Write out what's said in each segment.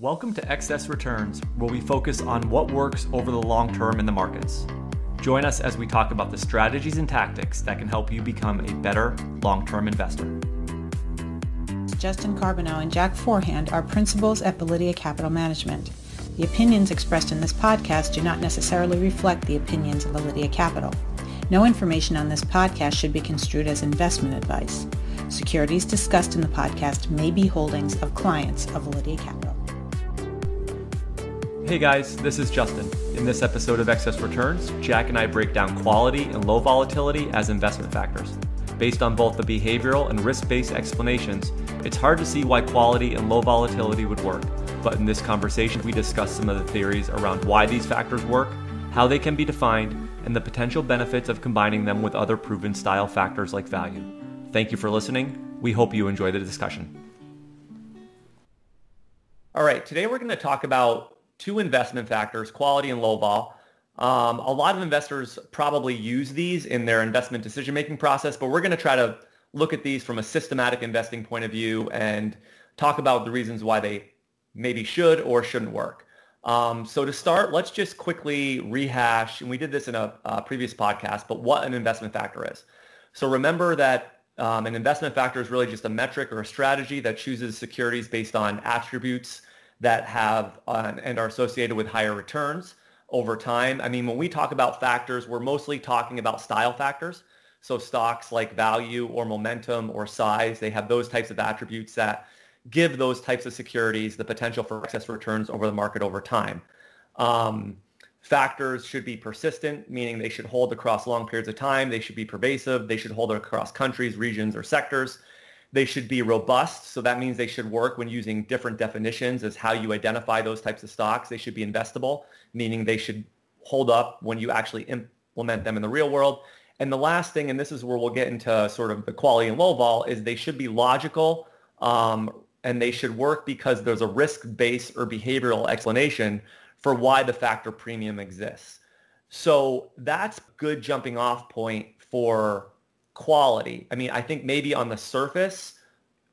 Welcome to Excess Returns, where we focus on what works over the long term in the markets. Join us as we talk about the strategies and tactics that can help you become a better long term investor. Justin Carbonneau and Jack Forehand are principals at Validea Capital Management. The opinions expressed in this podcast do not necessarily reflect the opinions of Validea Capital. No information on this podcast should be construed as investment advice. Securities discussed in the podcast may be holdings of clients of Validea Capital. Hey guys, this is Justin. In this episode of Excess Returns, Jack and I break down quality and low volatility as investment factors. Based on both the behavioral and risk based explanations, it's hard to see why quality and low volatility would work. But in this conversation, we discuss some of the theories around why these factors work, how they can be defined, and the potential benefits of combining them with other proven style factors like value. Thank you for listening. We hope you enjoy the discussion. All right, today we're going to talk about two investment factors, quality and low vol. Um, a lot of investors probably use these in their investment decision-making process, but we're going to try to look at these from a systematic investing point of view and talk about the reasons why they maybe should or shouldn't work. Um, so to start, let's just quickly rehash, and we did this in a, a previous podcast, but what an investment factor is. So remember that um, an investment factor is really just a metric or a strategy that chooses securities based on attributes that have uh, and are associated with higher returns over time. I mean, when we talk about factors, we're mostly talking about style factors. So stocks like value or momentum or size, they have those types of attributes that give those types of securities the potential for excess returns over the market over time. Um, factors should be persistent, meaning they should hold across long periods of time. They should be pervasive. They should hold across countries, regions, or sectors. They should be robust. So that means they should work when using different definitions as how you identify those types of stocks. They should be investable, meaning they should hold up when you actually implement them in the real world. And the last thing, and this is where we'll get into sort of the quality and low vol, is they should be logical um, and they should work because there's a risk-based or behavioral explanation for why the factor premium exists. So that's good jumping off point for quality. I mean, I think maybe on the surface,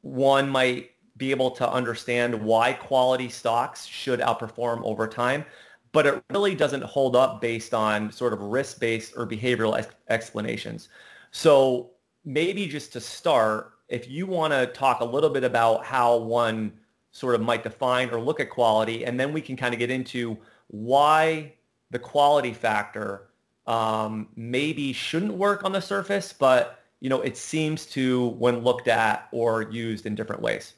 one might be able to understand why quality stocks should outperform over time, but it really doesn't hold up based on sort of risk-based or behavioral ex- explanations. So maybe just to start, if you want to talk a little bit about how one sort of might define or look at quality, and then we can kind of get into why the quality factor um, maybe shouldn't work on the surface, but you know it seems to when looked at or used in different ways.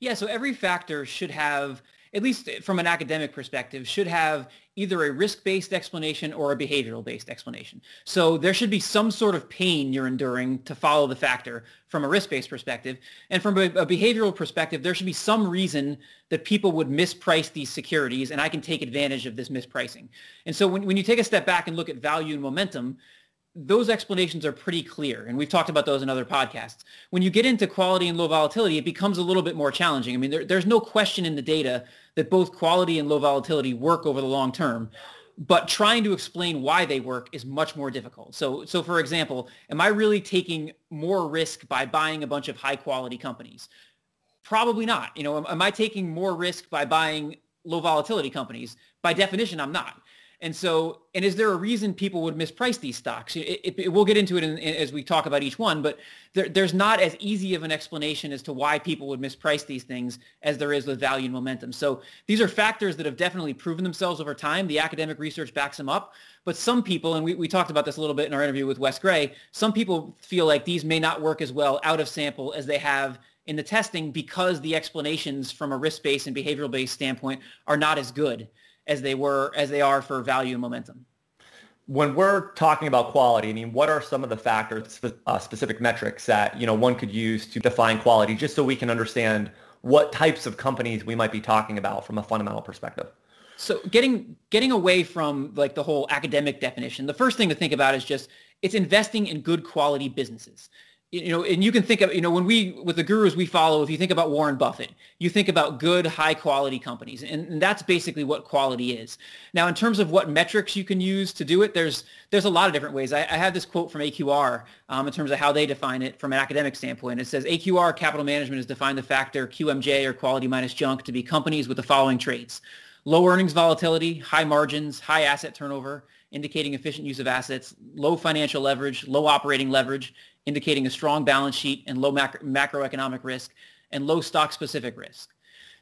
Yeah, so every factor should have at least from an academic perspective, should have either a risk-based explanation or a behavioral-based explanation. So there should be some sort of pain you're enduring to follow the factor from a risk-based perspective. And from a, a, behavioral perspective, there should be some reason that people would misprice these securities and I can take advantage of this mispricing. And so when, when you take a step back and look at value and momentum, those explanations are pretty clear, and we've talked about those in other podcasts. When you get into quality and low volatility, it becomes a little bit more challenging. I mean, there, there's no question in the data that both quality and low volatility work over the long term, but trying to explain why they work is much more difficult. So, so for example, am I really taking more risk by buying a bunch of high quality companies? Probably not. You know, am, am I taking more risk by buying low volatility companies? By definition, I'm not. And so, and is there a reason people would misprice these stocks? It, it, it, we'll get into it in, in, as we talk about each one, but there, there's not as easy of an explanation as to why people would misprice these things as there is with value and momentum. So these are factors that have definitely proven themselves over time. The academic research backs them up. But some people, and we, we talked about this a little bit in our interview with Wes Gray, some people feel like these may not work as well out of sample as they have in the testing because the explanations from a risk-based and behavioral-based standpoint are not as good as they were as they are for value and momentum. When we're talking about quality, I mean, what are some of the factors, uh, specific metrics that you know one could use to define quality, just so we can understand what types of companies we might be talking about from a fundamental perspective? So getting getting away from like the whole academic definition, the first thing to think about is just it's investing in good quality businesses you know, and you can think of, you know, when we, with the gurus we follow, if you think about Warren Buffett, you think about good, high quality companies. And, and, that's basically what quality is. Now, in terms of what metrics you can use to do it, there's, there's a lot of different ways. I, I have this quote from AQR um, in terms of how they define it from an academic standpoint. It says AQR capital management has defined the factor QMJ or quality minus junk to be companies with the following traits. Low earnings volatility, high margins, high asset turnover, indicating efficient use of assets, low financial leverage, low operating leverage, indicating a strong balance sheet and low macro- macroeconomic risk and low stock-specific risk.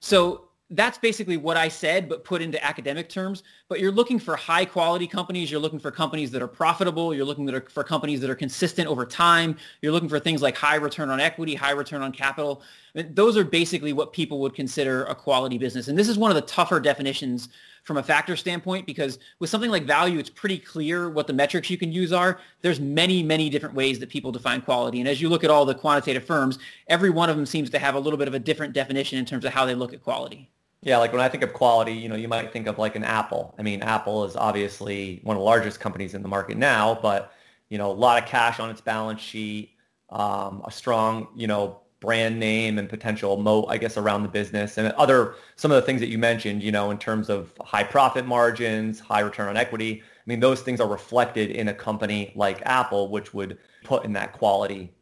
So that's basically what I said, but put into academic terms. But you're looking for high quality companies. You're looking for companies that are profitable. You're looking for companies that are consistent over time. You're looking for things like high return on equity, high return on capital. I mean, those are basically what people would consider a quality business. And this is one of the tougher definitions from a factor standpoint because with something like value, it's pretty clear what the metrics you can use are. There's many, many different ways that people define quality. And as you look at all the quantitative firms, every one of them seems to have a little bit of a different definition in terms of how they look at quality. Yeah, like when I think of quality, you know, you might think of like an Apple. I mean, Apple is obviously one of the largest companies in the market now, but you know, a lot of cash on its balance sheet, um, a strong, you know, brand name and potential moat, I guess, around the business and other some of the things that you mentioned, you know, in terms of high profit margins, high return on equity. I mean, those things are reflected in a company like Apple, which would put in that quality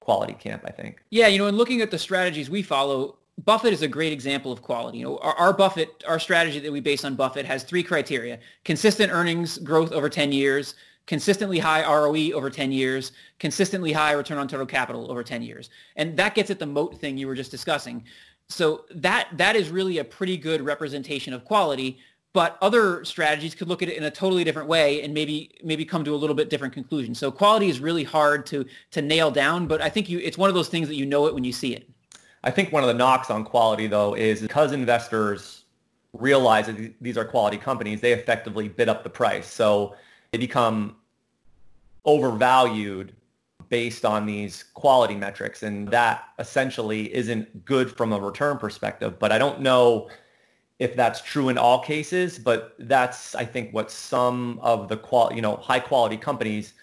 quality camp, I think. Yeah, you know, in looking at the strategies we follow, Buffett is a great example of quality. You know, our, our, Buffett, our strategy that we base on Buffett has three criteria: consistent earnings growth over 10 years, consistently high ROE over 10 years, consistently high return on total capital over 10 years. And that gets at the moat thing you were just discussing. So that that is really a pretty good representation of quality, but other strategies could look at it in a totally different way and maybe maybe come to a little bit different conclusion. So quality is really hard to to nail down, but I think you it's one of those things that you know it when you see it. I think one of the knocks on quality though is because investors realize that these are quality companies, they effectively bid up the price. So they become overvalued based on these quality metrics. And that essentially isn't good from a return perspective. But I don't know if that's true in all cases, but that's, I think, what some of the qual- you know, high quality companies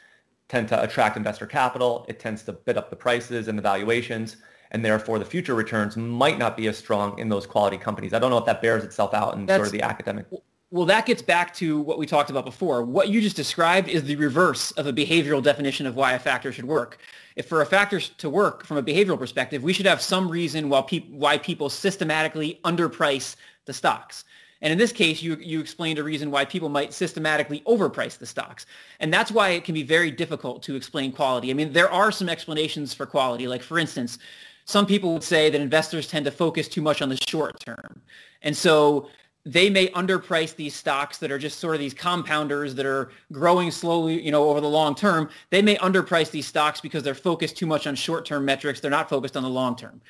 tend to attract investor capital. It tends to bid up the prices and the valuations. And therefore, the future returns might not be as strong in those quality companies. I don't know if that bears itself out in that's, sort of the academic well, that gets back to what we talked about before. What you just described is the reverse of a behavioral definition of why a factor should work. If for a factor to work from a behavioral perspective, we should have some reason why, pe- why people systematically underprice the stocks. And in this case, you, you explained a reason why people might systematically overprice the stocks. And that's why it can be very difficult to explain quality. I mean, there are some explanations for quality. Like, for instance, some people would say that investors tend to focus too much on the short term. And so they may underprice these stocks that are just sort of these compounders that are growing slowly, you know, over the long term. They may underprice these stocks because they're focused too much on short-term metrics. They're not focused on the long term.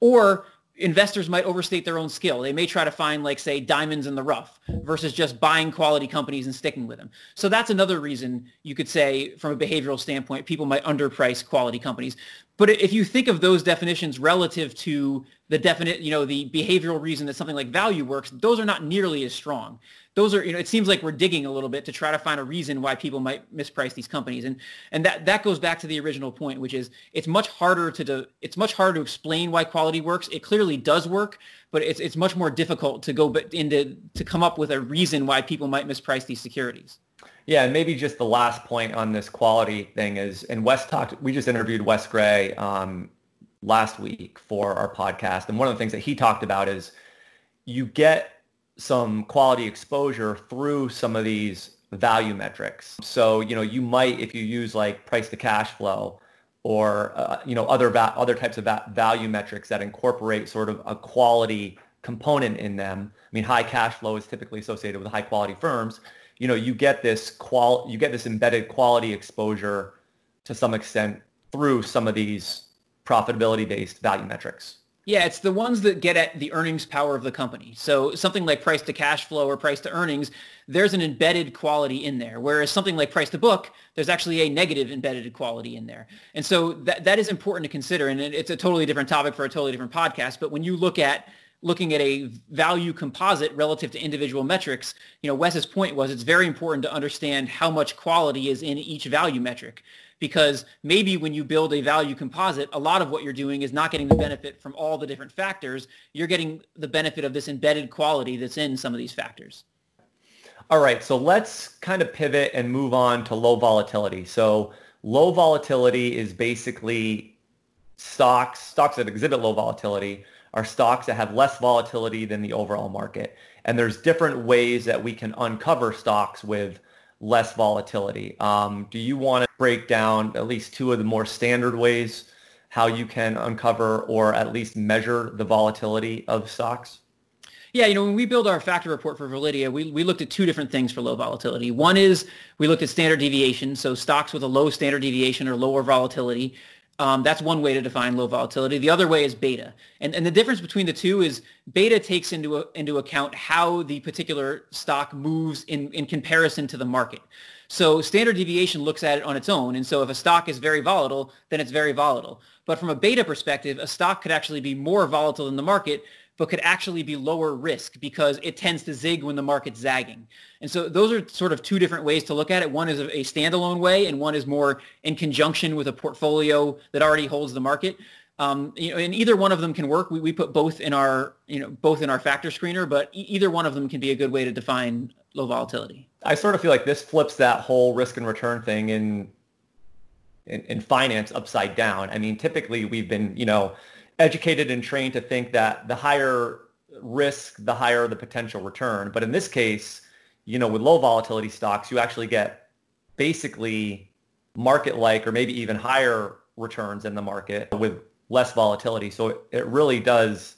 Or investors might overstate their own skill. They may try to find, like, say, diamonds in the rough versus just buying quality companies and sticking with them. So that's another reason you could say, from a behavioral standpoint, people might underprice quality companies. But if you think of those definitions relative to the definite, you know, the behavioral reason that something like value works, those are not nearly as strong. Those are, you know, it seems like we're digging a little bit to try to find a reason why people might misprice these companies. And and that that goes back to the original point, which is it's much harder to it's much harder to explain why quality works. It clearly does work, but it's it's much more difficult to go into to come up with a reason why people might misprice these securities. Yeah, and maybe just the last point on this quality thing is, and Wes talked, we just interviewed Wes Gray um, last week for our podcast. And one of the things that he talked about is you get some quality exposure through some of these value metrics. So, you know, you might, if you use like price to cash flow or, uh, you know, other, va- other types of va- value metrics that incorporate sort of a quality component in them. I mean, high cash flow is typically associated with high quality firms you know, you get this qual, you get this embedded quality exposure to some extent through some of these profitability-based value metrics. Yeah, it's the ones that get at the earnings power of the company. So something like price to cash flow or price to earnings, there's an embedded quality in there. Whereas something like price to book, there's actually a negative embedded quality in there. And so that, that is important to consider. And it's a totally different topic for a totally different podcast. But when you look at looking at a value composite relative to individual metrics, you know, Wes's point was it's very important to understand how much quality is in each value metric. Because maybe when you build a value composite, a lot of what you're doing is not getting the benefit from all the different factors. You're getting the benefit of this embedded quality that's in some of these factors. All right, so let's kind of pivot and move on to low volatility. So low volatility is basically stocks, stocks that exhibit low volatility are stocks that have less volatility than the overall market. And there's different ways that we can uncover stocks with less volatility. Um, do you want to break down at least two of the more standard ways how you can uncover or at least measure the volatility of stocks? Yeah, you know, when we build our factor report for Validea, we, we looked at two different things for low volatility. One is we looked at standard deviation, so stocks with a low standard deviation or lower volatility. Um, that's one way to define low volatility. The other way is beta. And, and the difference between the two is beta takes into, a, into account how the particular stock moves in, in comparison to the market. So standard deviation looks at it on its own. And so if a stock is very volatile, then it's very volatile. But from a beta perspective, a stock could actually be more volatile than the market but could actually be lower risk because it tends to zig when the market's zagging. And so those are sort of two different ways to look at it. One is a standalone way, and one is more in conjunction with a portfolio that already holds the market. Um, you know, and either one of them can work. We, we put both in our, you know, both in our factor screener, but e- either one of them can be a good way to define low volatility. I sort of feel like this flips that whole risk and return thing in, in, in finance upside down. I mean, typically we've been, you know, educated and trained to think that the higher risk, the higher the potential return. But in this case, you know, with low volatility stocks, you actually get basically market-like or maybe even higher returns in the market with less volatility. So it, really does,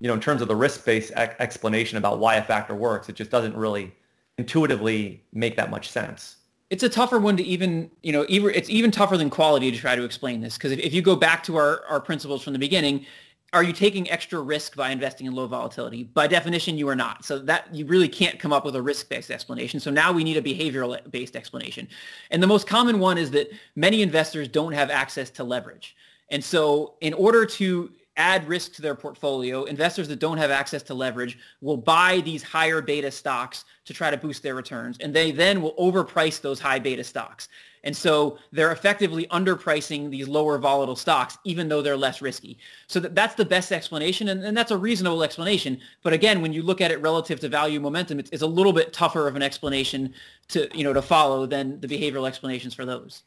you know, in terms of the risk-based explanation about why a factor works, it just doesn't really intuitively make that much sense it's a tougher one to even, you know, even, it's even tougher than quality to try to explain this. Because if, if you go back to our, our principles from the beginning, are you taking extra risk by investing in low volatility? By definition, you are not. So that you really can't come up with a risk-based explanation. So now we need a behavioral-based explanation. And the most common one is that many investors don't have access to leverage. And so in order to add risk to their portfolio. Investors that don't have access to leverage will buy these higher beta stocks to try to boost their returns. And they then will overprice those high beta stocks. And so they're effectively underpricing these lower volatile stocks, even though they're less risky. So that, that's the best explanation, and, and, that's a reasonable explanation. But again, when you look at it relative to value momentum, it's, it's a little bit tougher of an explanation to, you know, to follow than the behavioral explanations for those.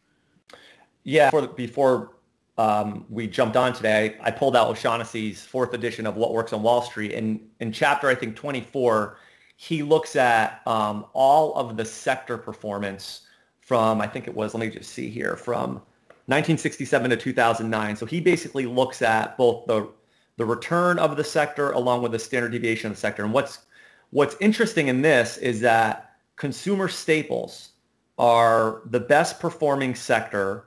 Yeah, before, before um, we jumped on today, I, pulled out O'Shaughnessy's fourth edition of What Works on Wall Street. And in chapter, I think, 24, he looks at um, all of the sector performance from, I think it was, let me just see here, from 1967 to 2009. So he basically looks at both the the return of the sector along with the standard deviation of the sector. And what's what's interesting in this is that consumer staples are the best performing sector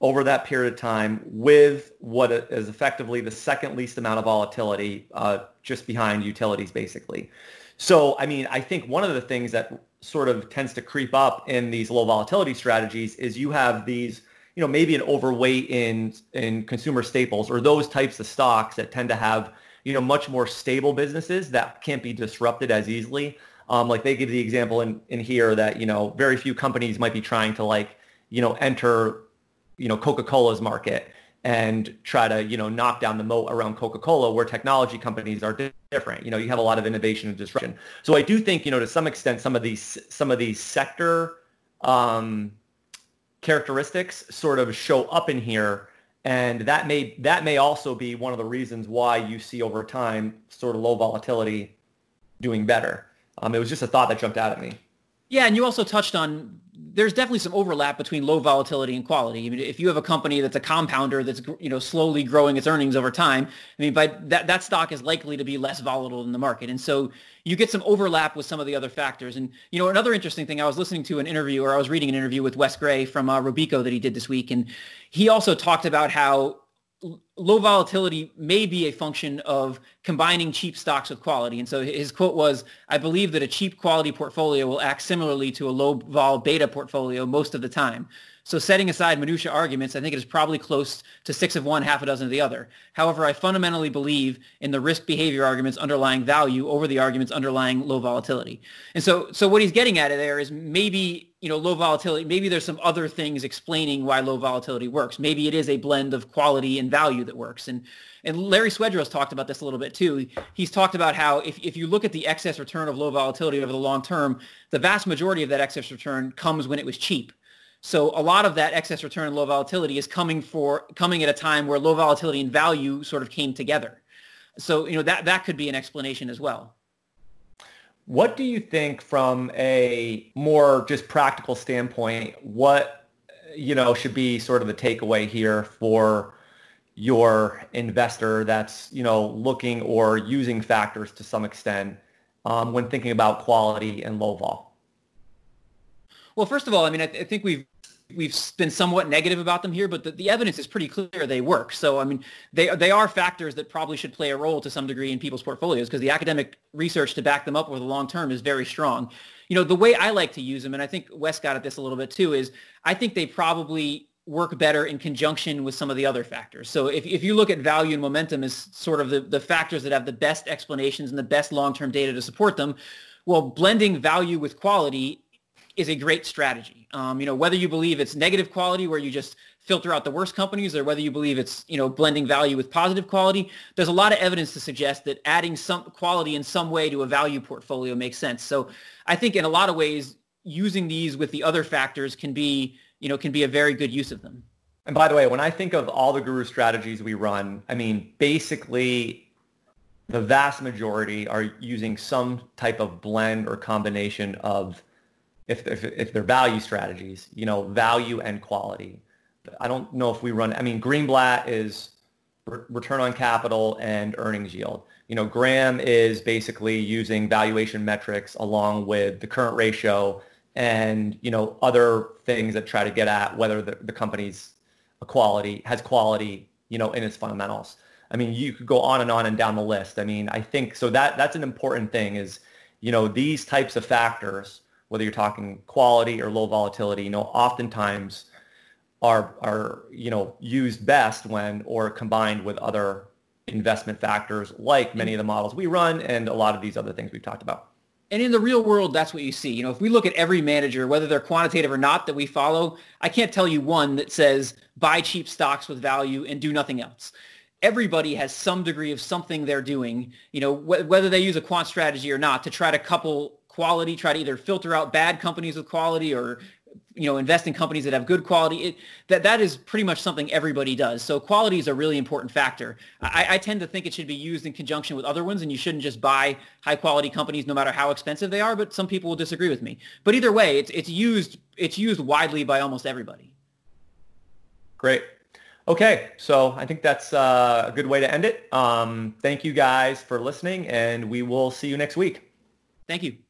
over that period of time with what is effectively the second least amount of volatility uh, just behind utilities basically. So, I mean, I think one of the things that sort of tends to creep up in these low volatility strategies is you have these, you know, maybe an overweight in in consumer staples or those types of stocks that tend to have, you know, much more stable businesses that can't be disrupted as easily. Um, like they give the example in, in here that, you know, very few companies might be trying to like, you know, enter you know, Coca-Cola's market and try to, you know, knock down the moat around Coca-Cola where technology companies are different. You know, you have a lot of innovation and disruption. So I do think, you know, to some extent, some of these, some of these sector um, characteristics sort of show up in here. And that may, that may also be one of the reasons why you see over time sort of low volatility doing better. Um, it was just a thought that jumped out at me. Yeah, and you also touched on there's definitely some overlap between low volatility and quality. I mean, if you have a company that's a compounder that's you know slowly growing its earnings over time, I mean, by that that stock is likely to be less volatile in the market, and so you get some overlap with some of the other factors. And you know, another interesting thing, I was listening to an interview or I was reading an interview with Wes Gray from uh, Robeco that he did this week, and he also talked about how low volatility may be a function of combining cheap stocks with quality. And so his quote was, I believe that a cheap quality portfolio will act similarly to a low vol beta portfolio most of the time. So setting aside minutia arguments, I think it is probably close to six of one, half a dozen of the other. However, I fundamentally believe in the risk behavior arguments underlying value over the arguments underlying low volatility. And so, so what he's getting at there is maybe you know, low volatility, maybe there's some other things explaining why low volatility works. Maybe it is a blend of quality and value that works. And and Larry Swedroe talked about this a little bit too. He's talked about how if, if you look at the excess return of low volatility over the long term, the vast majority of that excess return comes when it was cheap. So a lot of that excess return and low volatility is coming for coming at a time where low volatility and value sort of came together. So, you know, that that could be an explanation as well. What do you think from a more just practical standpoint, what, you know, should be sort of the takeaway here for your investor that's, you know, looking or using factors to some extent um, when thinking about quality and low vol? Well, first of all, I mean, I, th- I think we've we've been somewhat negative about them here, but the, the, evidence is pretty clear they work. So, I mean, they, they are factors that probably should play a role to some degree in people's portfolios because the academic research to back them up over the long term is very strong. You know, the way I like to use them, and I think Wes got at this a little bit too, is I think they probably work better in conjunction with some of the other factors. So if, if you look at value and momentum as sort of the, the factors that have the best explanations and the best long-term data to support them, well, blending value with quality is a great strategy. Um, you know, whether you believe it's negative quality where you just filter out the worst companies or whether you believe it's, you know, blending value with positive quality, there's a lot of evidence to suggest that adding some quality in some way to a value portfolio makes sense. So I think in a lot of ways, using these with the other factors can be, you know, can be a very good use of them. And by the way, when I think of all the guru strategies we run, I mean, basically the vast majority are using some type of blend or combination of if, if, if they're value strategies, you know, value and quality. I don't know if we run, I mean, Greenblatt is re- return on capital and earnings yield. You know, Graham is basically using valuation metrics along with the current ratio and, you know, other things that try to get at whether the, the company's a quality, has quality, you know, in its fundamentals. I mean, you could go on and on and down the list. I mean, I think so that that's an important thing is, you know, these types of factors whether you're talking quality or low volatility, you know, oftentimes are are you know used best when or combined with other investment factors like many of the models we run and a lot of these other things we've talked about. And in the real world, that's what you see. You know, if we look at every manager, whether they're quantitative or not, that we follow, I can't tell you one that says buy cheap stocks with value and do nothing else. Everybody has some degree of something they're doing, you know, wh- whether they use a quant strategy or not, to try to couple quality, try to either filter out bad companies with quality or you know invest in companies that have good quality. It, that that is pretty much something everybody does. So quality is a really important factor. I, I, tend to think it should be used in conjunction with other ones and you shouldn't just buy high quality companies no matter how expensive they are but some people will disagree with me. But either way it's it's used it's used widely by almost everybody. Great. Okay so i think that's uh, a good way to end it. Um, thank you guys for listening and we will see you next week. Thank you